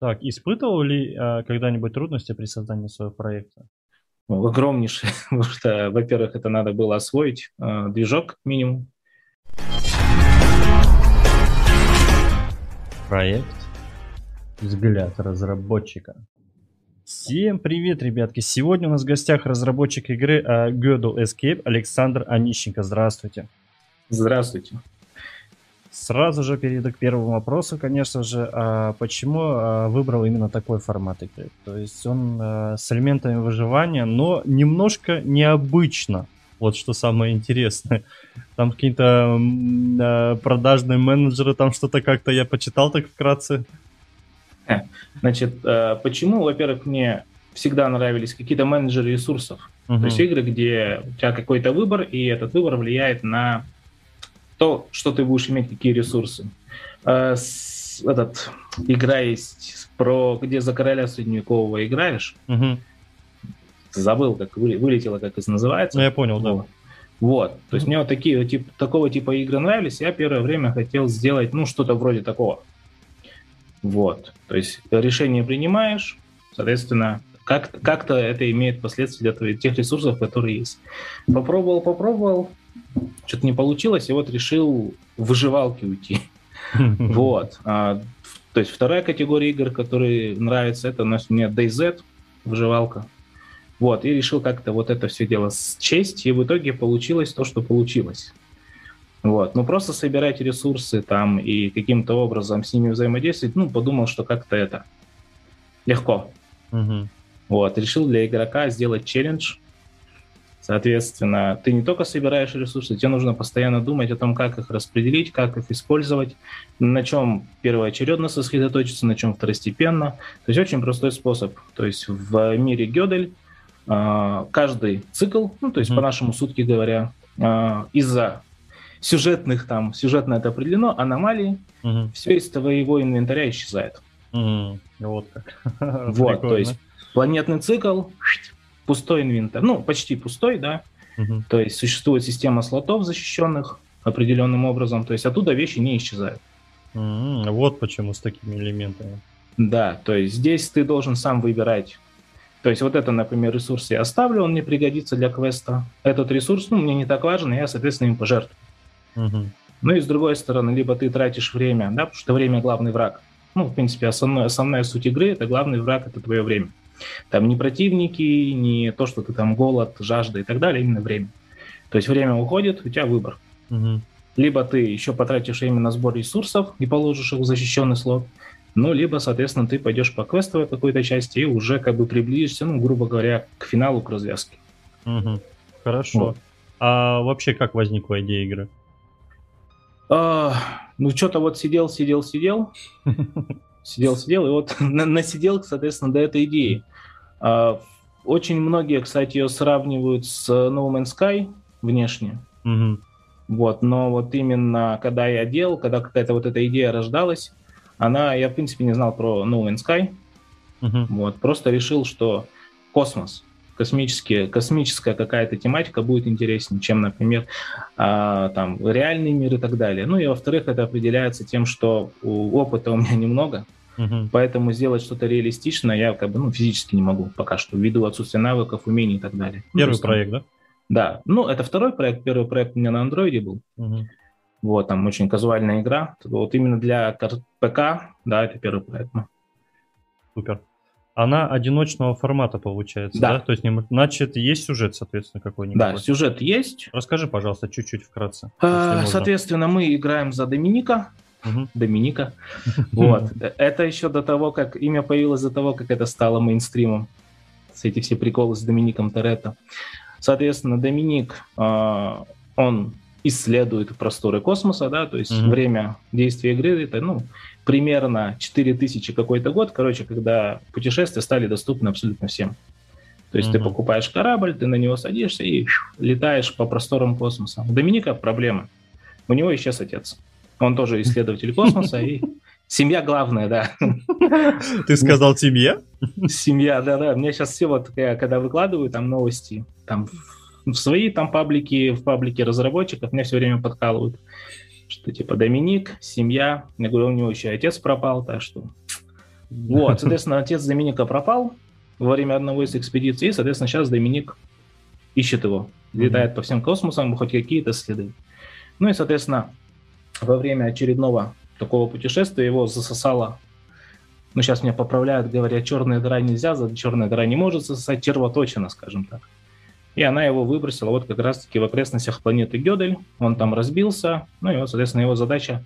Так, испытывал ли э, когда-нибудь трудности при создании своего проекта? Ну, огромнейшие, потому что, во-первых, это надо было освоить э, движок минимум. Проект «Взгляд разработчика». Всем привет, ребятки! Сегодня у нас в гостях разработчик игры uh, Gödel Escape Александр Онищенко. Здравствуйте. Здравствуйте. Сразу же перейду к первому вопросу, конечно же, а почему а, выбрал именно такой формат игры? То есть он а, с элементами выживания, но немножко необычно. Вот что самое интересное. Там какие-то а, продажные менеджеры, там что-то как-то я почитал так вкратце. Значит, почему, во-первых, мне всегда нравились какие-то менеджеры ресурсов. Угу. То есть игры, где у тебя какой-то выбор, и этот выбор влияет на то, что ты будешь иметь, какие ресурсы. А, с, этот, игра есть про где за короля средневекового играешь. Угу. Забыл, как вы, вылетело, как это называется. Ну, я понял, да. Вот. То есть мне вот такие, тип, такого типа игры нравились. Я первое время хотел сделать, ну, что-то вроде такого. Вот. То есть решение принимаешь, соответственно, как, как-то это имеет последствия для твоих, тех ресурсов, которые есть. Попробовал, попробовал, что-то не получилось, и вот решил в выживалки уйти. Вот. А, то есть вторая категория игр, которые нравятся, это у нас мне DayZ, выживалка. Вот, и решил как-то вот это все дело счесть, и в итоге получилось то, что получилось. Вот, ну просто собирать ресурсы там и каким-то образом с ними взаимодействовать, ну, подумал, что как-то это легко. Угу. Вот, решил для игрока сделать челлендж, Соответственно, ты не только собираешь ресурсы, тебе нужно постоянно думать о том, как их распределить, как их использовать, на чем первоочередно сосредоточиться, на чем второстепенно. То есть очень простой способ. То есть в мире Гёдель а, каждый цикл, ну то есть mm-hmm. по-нашему сутки говоря, а, из-за сюжетных там, сюжетно это определено, аномалии, mm-hmm. все из твоего инвентаря исчезает. Mm-hmm. Вот как. Вот, то есть планетный цикл, пустой инвентарь, ну, почти пустой, да, угу. то есть существует система слотов защищенных определенным образом, то есть оттуда вещи не исчезают. Mm, вот почему с такими элементами. Да, то есть здесь ты должен сам выбирать. То есть вот это, например, ресурс я оставлю, он мне пригодится для квеста. Этот ресурс, ну, мне не так важен, я, соответственно, им пожертвую. Угу. Ну и с другой стороны, либо ты тратишь время, да, потому что время главный враг. Ну, в принципе, основная, основная суть игры – это главный враг – это твое время. Там не противники, не то, что ты там голод, жажда и так далее, именно время. То есть время уходит, у тебя выбор. Угу. Либо ты еще потратишь время на сбор ресурсов и положишь их в защищенный слот, ну, либо, соответственно, ты пойдешь по квестовой какой-то части и уже как бы приблизишься, ну, грубо говоря, к финалу, к развязке. Угу. Хорошо. Вот. А вообще как возникла идея игры? А, ну, что-то вот сидел, сидел, сидел. Сидел, сидел, и вот насидел, соответственно, до этой идеи. А, очень многие, кстати, ее сравнивают с No Man's Sky внешне. Угу. Вот, но вот именно когда я делал, когда какая-то вот эта идея рождалась, она, я в принципе не знал про No Man's Sky, угу. вот, просто решил, что космос, космические, космическая какая-то тематика будет интереснее, чем, например, а, там реальный мир и так далее. Ну и во-вторых, это определяется тем, что опыта у меня немного, угу. поэтому сделать что-то реалистичное я как бы ну, физически не могу пока что, ввиду отсутствия навыков, умений и так далее. Ну, Первый ну, проект, да? Да, ну это второй проект, первый проект у меня на андроиде был. Угу. Вот, там очень казуальная игра. Вот именно для ПК, да, это первый проект. Супер она одиночного формата получается, да? да? То есть, значит, есть сюжет, соответственно, какой-нибудь? Да, сюжет есть. Расскажи, пожалуйста, чуть-чуть вкратце. А, соответственно, мы играем за Доминика. Угу. Доминика. Вот. Это еще до того, как имя появилось, до того, как это стало мейнстримом. Эти все приколы с Домиником Торетто. Соответственно, Доминик, а, он исследует просторы космоса, да, то есть mm время действия игры это, ну, примерно 4000 какой-то год, короче, когда путешествия стали доступны абсолютно всем. То есть mm ты покупаешь корабль, ты на него садишься и летаешь по просторам космоса. У Доминика проблема. У него исчез отец. Он тоже исследователь космоса, и семья главная, да. Ты сказал семья? Семья, да-да. Мне сейчас все вот, я, когда выкладываю там новости, там в свои там паблики, в паблике разработчиков, меня все время подкалывают что типа Доминик, семья, я говорю, у него еще отец пропал, так что Вот, соответственно, отец Доминика пропал во время одного из экспедиций, и, соответственно, сейчас Доминик ищет его, летает по всем космосам, хоть какие-то следы. Ну и, соответственно, во время очередного такого путешествия его засосало ну, сейчас меня поправляют, говорят, черная дыра нельзя, черная дыра не может засосать, червоточина, скажем так. И она его выбросила вот как раз-таки в окрестностях планеты Гёдель. Он там разбился, ну и вот, соответственно, его задача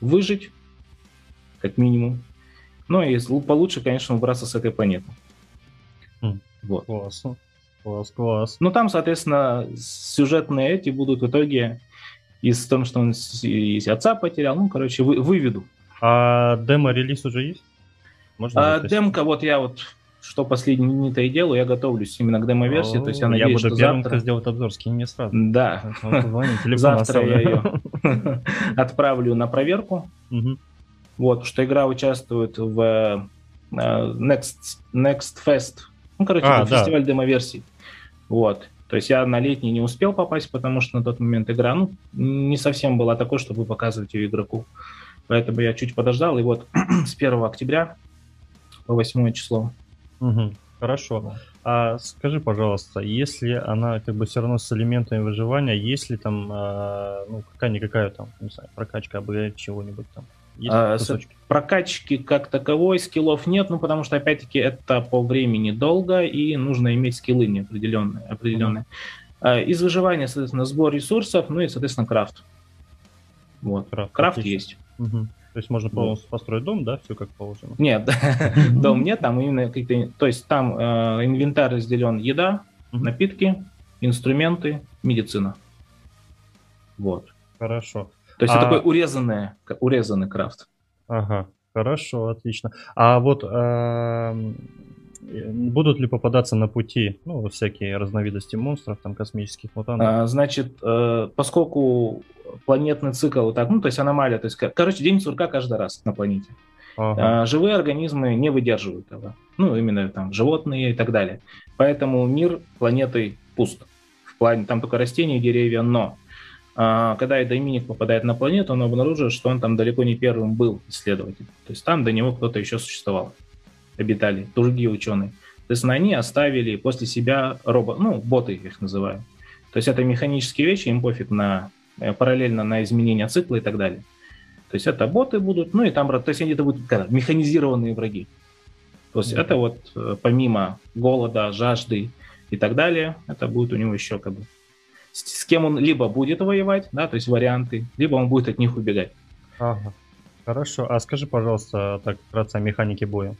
выжить, как минимум. Ну и получше, конечно, убраться с этой планеты. Mm. Вот. Классно. Класс, класс. Ну, там, соответственно, сюжетные эти будут в итоге из того, что он из отца потерял, ну, короче, вы, выведу. А демо-релиз уже есть? Можно а, демка, вот я вот что последние дни-то и делаю, я готовлюсь именно к демо-версии, то есть я надеюсь, я буду первым, завтра... сделать обзор, скинь мне сразу. Да. Завтра я ее отправлю на проверку. Вот, что игра участвует в э, Next, Next Fest, ну, короче, а, фестиваль демо-версий. Вот. То есть я на летний не успел попасть, потому что на тот момент игра ну, не совсем была такой, чтобы показывать ее игроку. Поэтому я чуть подождал, и вот с 1 октября по 8 число. Угу. Хорошо. А скажи, пожалуйста, если она как бы все равно с элементами выживания, есть ли там а, ну, какая-никакая там, не знаю, прокачка АБ чего-нибудь там? А, прокачки как таковой скиллов нет, ну потому что опять-таки это по времени долго и нужно иметь скиллы неопределенные. Определенные. Mm-hmm. Из выживания, соответственно, сбор ресурсов, ну и, соответственно, крафт. Вот. Крафт, крафт есть. Угу. То есть можно полностью построить дом, да, все как положено? Нет, дом нет, там именно какие-то... То есть там э, инвентарь разделен еда, напитки, инструменты, медицина. Вот. Хорошо. То есть а... это такой урезанный, урезанный крафт. Ага, хорошо, отлично. А вот э, будут ли попадаться на пути, ну, всякие разновидности монстров, там, космических мутантов? А, значит, э, поскольку планетный цикл, так, ну, то есть аномалия, то есть, короче, день сурка каждый раз на планете. Ага. А, живые организмы не выдерживают этого. Ну, именно там животные и так далее. Поэтому мир планеты пуст. В плане, там только растения и деревья, но а, когда Эдоминик попадает на планету, он обнаруживает, что он там далеко не первым был исследователь. То есть там до него кто-то еще существовал, обитали, другие ученые. То есть они оставили после себя робот, ну, боты их называют. То есть это механические вещи, им пофиг на Э, параллельно на изменения цикла и так далее. То есть это боты будут, ну и там, то есть они это будут как, механизированные враги. То есть mm-hmm. это вот э, помимо голода, жажды и так далее, это будет у него еще как бы с, с кем он либо будет воевать, да, то есть варианты, либо он будет от них убегать. Ага. Хорошо. А скажи, пожалуйста, так вкратце о механике боя.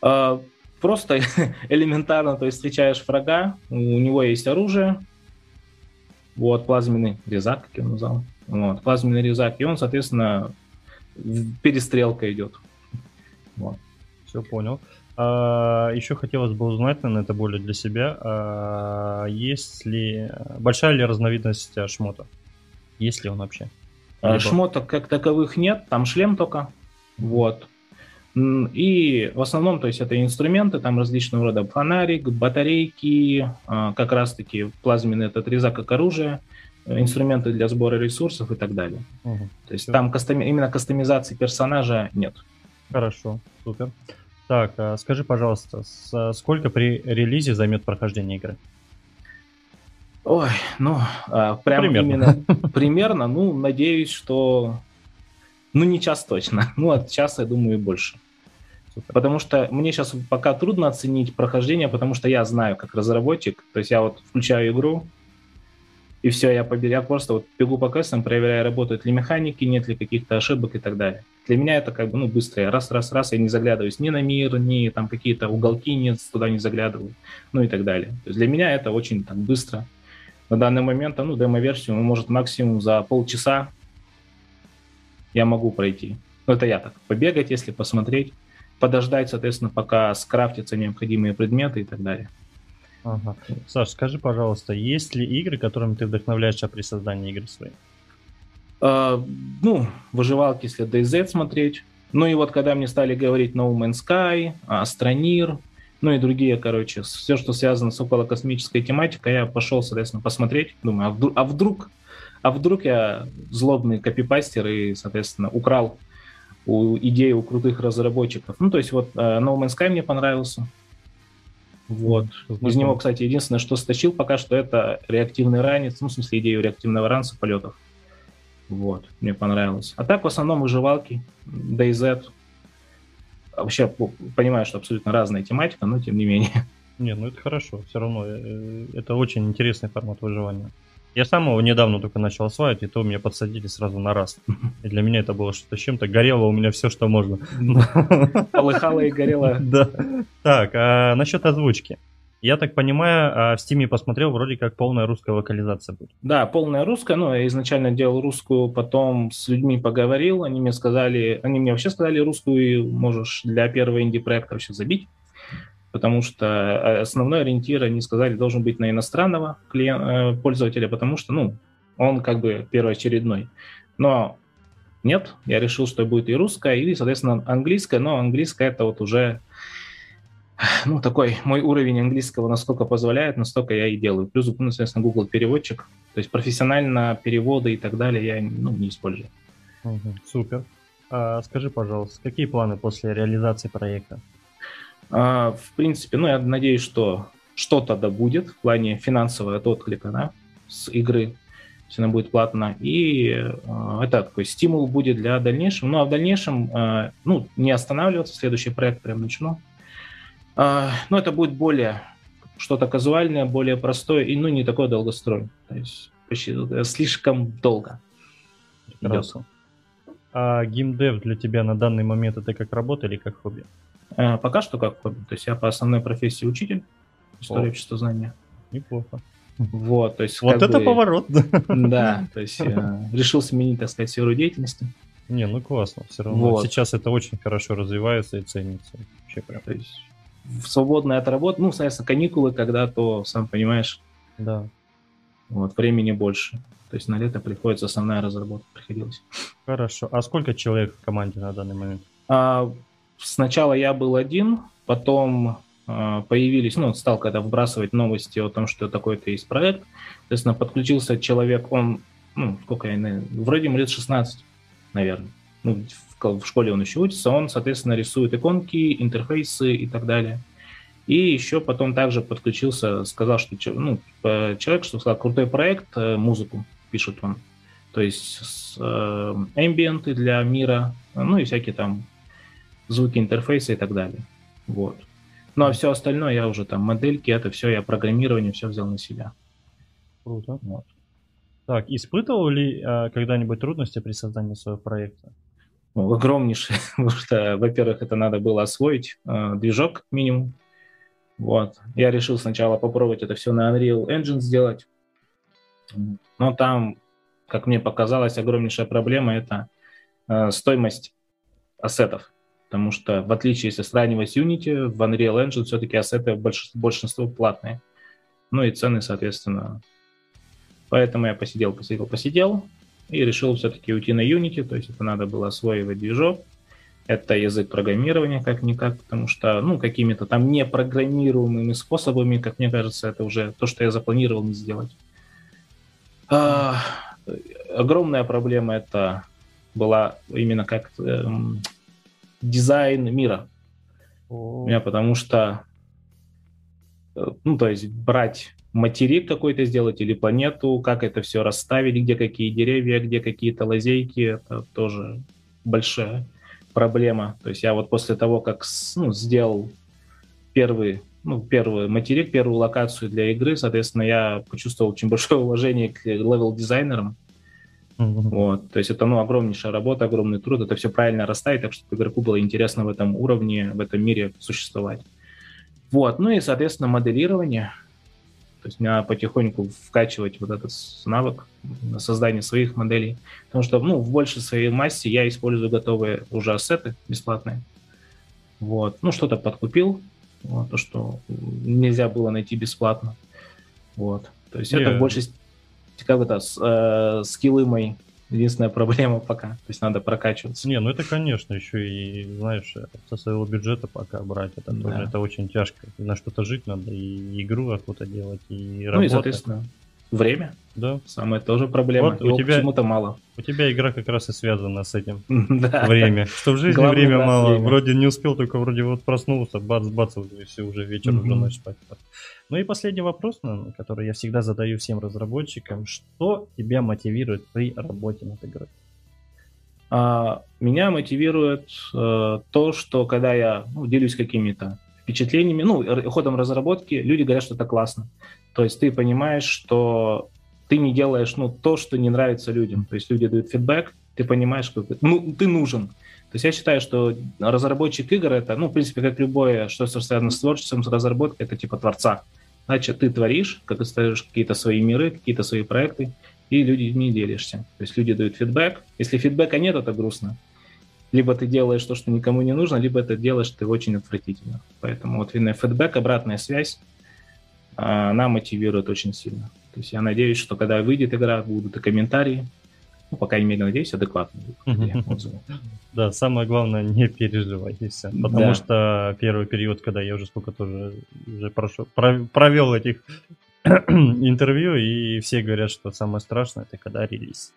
А, просто элементарно, то есть встречаешь врага, у него есть оружие, вот, плазменный резак, как я назвал. Вот, плазменный резак. И он, соответственно, перестрелка идет. Вот. Все понял. А, еще хотелось бы узнать, наверное, это более для себя, а, есть ли большая ли разновидность шмота? Есть ли он вообще? А, Либо... Шмоток как таковых нет, там шлем только. Вот. И в основном, то есть это инструменты, там различного рода фонарик, батарейки, а, как раз-таки плазменный этот резак как оружие, инструменты для сбора ресурсов и так далее. Угу. То есть Все. там кастом... именно кастомизации персонажа нет. Хорошо, супер. Так, а скажи, пожалуйста, сколько при релизе займет прохождение игры? Ой, ну, а, прям примерно. именно примерно, ну, надеюсь, что ну, не час точно. Ну, от часа, я думаю, и больше. Потому что мне сейчас пока трудно оценить прохождение, потому что я знаю, как разработчик. То есть я вот включаю игру, и все, я, побег, я просто вот бегу по квестам, проверяю, работают ли механики, нет ли каких-то ошибок и так далее. Для меня это как бы, ну, быстро. Раз, раз, раз, я не заглядываюсь ни на мир, ни там какие-то уголки нет, туда не заглядываю, ну и так далее. То есть для меня это очень так быстро. На данный момент, ну, демо-версию, ну, может, максимум за полчаса я могу пройти. Ну, это я так, побегать, если посмотреть подождать, соответственно, пока скрафтятся необходимые предметы и так далее. Ага. Саш, скажи, пожалуйста, есть ли игры, которыми ты вдохновляешься при создании игры своей? Uh, ну, выживалки, если DayZ смотреть. Ну и вот когда мне стали говорить No Man's Sky, Астронир, ну и другие, короче, все, что связано с околокосмической тематикой, я пошел, соответственно, посмотреть. Думаю, а вдруг, а вдруг, а вдруг я злобный копипастер и, соответственно, украл у идеи у крутых разработчиков. Ну, то есть вот э, No Man's Sky мне понравился. Вот. Из него, кстати, единственное, что стащил пока что, это реактивный ранец, ну, в смысле, идею реактивного ранца полетов. Вот, мне понравилось. А так, в основном, выживалки, DayZ. Вообще, понимаю, что абсолютно разная тематика, но тем не менее. Не, ну это хорошо, все равно. Э, это очень интересный формат выживания. Я сам его недавно только начал осваивать, и то меня подсадили сразу на раз. И для меня это было что-то с чем-то. Горело у меня все, что можно. Полыхало и горело. Да. Так, а насчет озвучки. Я так понимаю, а в Стиме посмотрел, вроде как полная русская локализация будет. Да, полная русская. Ну, я изначально делал русскую, потом с людьми поговорил. Они мне сказали, они мне вообще сказали русскую можешь для первого инди-проекта вообще забить потому что э, основной ориентир, они сказали, должен быть на иностранного клиент, э, пользователя, потому что, ну, он как бы первоочередной. Но нет, я решил, что будет и русская, и, соответственно, английская, но английская это вот уже, ну, такой мой уровень английского, насколько позволяет, настолько я и делаю. Плюс, ну, соответственно, Google переводчик, то есть профессионально переводы и так далее я ну, не использую. Угу, супер. А, скажи, пожалуйста, какие планы после реализации проекта? А, в принципе, ну, я надеюсь, что что-то да будет в плане финансового отклика да, с игры, если она будет платна. И э, это такой стимул будет для дальнейшего. Ну, а в дальнейшем, э, ну, не останавливаться, следующий проект прям начну. Э, но это будет более что-то казуальное, более простое и, ну, не такое долгостройное. То есть почти слишком долго. Прекрасно. А геймдев для тебя на данный момент это как работа или как хобби? Э, пока что как хобби. То есть я по основной профессии учитель истории общества знания. Неплохо. Вот, то есть вот это бы, поворот. Да, то есть э, решил сменить, так сказать, сферу деятельности. Не, ну классно, все равно. Вот. Сейчас это очень хорошо развивается и ценится. Вообще прям. То есть в свободное от работы, ну, соответственно, каникулы, когда то, сам понимаешь, да. вот, времени больше. То есть на лето приходится основная разработка, приходилось. Хорошо. А сколько человек в команде на данный момент? А, сначала я был один, потом э, появились, ну, стал когда вбрасывать новости о том, что такой-то есть проект. Соответственно, подключился человек, он, ну, сколько я, вроде ему лет 16, наверное. Ну, в, школе он еще учится, он, соответственно, рисует иконки, интерфейсы и так далее. И еще потом также подключился, сказал, что ну, человек, что сказал, крутой проект, э, музыку пишет он. То есть э, эмбиенты для мира, ну и всякие там звуки интерфейса и так далее. Вот. Ну а все остальное я уже там модельки, это все я программирование все взял на себя. Круто. Вот. Так, испытывал ли а, когда-нибудь трудности при создании своего проекта? Огромнейшие, потому что, во-первых, это надо было освоить э, движок минимум. Вот. Я решил сначала попробовать это все на Unreal Engine сделать. Но там, как мне показалось, огромнейшая проблема это э, стоимость ассетов. Потому что, в отличие, если сравнивать с Unity, в Unreal Engine все-таки ассеты большинство, большинство платные. Ну и цены, соответственно. Поэтому я посидел, посидел, посидел и решил все-таки уйти на Unity, то есть это надо было освоивать движок. Это язык программирования как-никак, потому что, ну, какими-то там непрограммируемыми способами, как мне кажется, это уже то, что я запланировал не сделать. А, огромная проблема это была именно как эм, дизайн мира. У меня потому что, э, ну, то есть брать материк какой-то сделать или планету, как это все расставить, где какие деревья, где какие-то лазейки, это тоже большая проблема. То есть я вот после того, как ну, сделал первый, ну, первый материк, первую локацию для игры, соответственно, я почувствовал очень большое уважение к левел-дизайнерам, Mm-hmm. Вот, то есть это ну, огромнейшая работа, огромный труд, это все правильно расставить, так чтобы игроку было интересно в этом уровне, в этом мире существовать. Вот, ну и, соответственно, моделирование. То есть надо потихоньку вкачивать вот этот навык на создание своих моделей. Потому что, ну, в большей своей массе я использую готовые уже ассеты бесплатные. Вот, ну, что-то подкупил, вот, то, что нельзя было найти бесплатно. Вот, то есть yeah. это в большей как это, э, скиллы мои. Единственная проблема пока. То есть надо прокачиваться. Не, ну это, конечно, еще и, знаешь, со своего бюджета пока брать. Это, да. тоже, это очень тяжко. На что-то жить надо, и игру какую-то делать, и работать. Ну и, соответственно, Время. Да. Самая тоже проблема. Вот Его у тебя- почему-то мало. У тебя игра как раз и связана с этим. Да. Время. Что в жизни Главное, время да, мало. время. Вроде не успел, только вроде вот проснулся, бац-бац, и все, уже вечер, уже ночь спать. Ну и последний вопрос, который я всегда задаю всем разработчикам. Что тебя мотивирует при работе над игрой? А, меня мотивирует э, то, что когда я ну, делюсь какими-то впечатлениями, ну, ходом разработки, люди говорят, что это классно. То есть ты понимаешь, что ты не делаешь ну, то, что не нравится людям. То есть люди дают фидбэк, ты понимаешь, что ты, ну, ты нужен. То есть я считаю, что разработчик игр это, ну, в принципе, как любое, что связано с творчеством, с разработкой, это типа творца. Значит, ты творишь, как ты ставишь какие-то свои миры, какие-то свои проекты, и люди не делишься. То есть люди дают фидбэк. Если фидбэка нет, это грустно. Либо ты делаешь то, что никому не нужно, либо это делаешь ты очень отвратительно. Поэтому вот именно фидбэк, обратная связь, она мотивирует очень сильно. То есть я надеюсь, что когда выйдет игра, будут и комментарии, ну, по крайней мере, надеюсь, адекватные отзывы. Да, самое главное, не переживай, и все. Потому Да. что первый период, когда я уже сколько тоже уже прошел, провел этих интервью, и все говорят, что самое страшное, это когда релиз.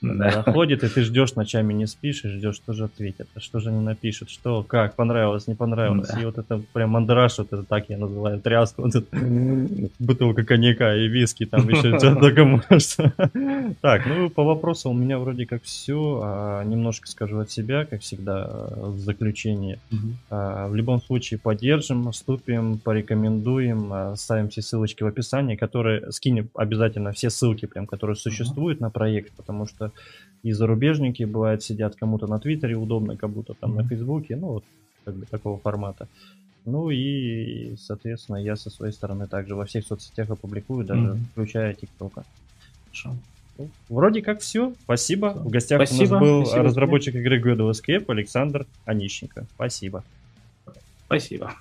Да. Заходит, и ты ждешь, ночами не спишь, и ждешь, что же ответят, а что же они напишут, что, как, понравилось, не понравилось. Да. И вот это прям мандраж, вот это так я называю, тряску, вот это бутылка коньяка и виски, там еще только может. Так, ну по вопросу у меня вроде как все. Немножко скажу от себя, как всегда, а, в заключение. Мгм. А, В любом случае поддержим, вступим, порекомендуем, а, ставим все ссылочки в описании, которые скинем обязательно все ссылки, прям, которые существуют на проект, потому что и зарубежники бывает сидят кому-то на Твиттере удобно, как будто там на. Фейсбуке, ну вот как бы такого формата. Ну и, соответственно, я со своей стороны также во всех соцсетях опубликую, даже Мгм. включая ТикТока. Хорошо. Ну, Вроде как все. Спасибо. В гостях Спасибо. у нас был Спасибо разработчик игры God of Escape Александр Онищенко. Спасибо. Спасибо.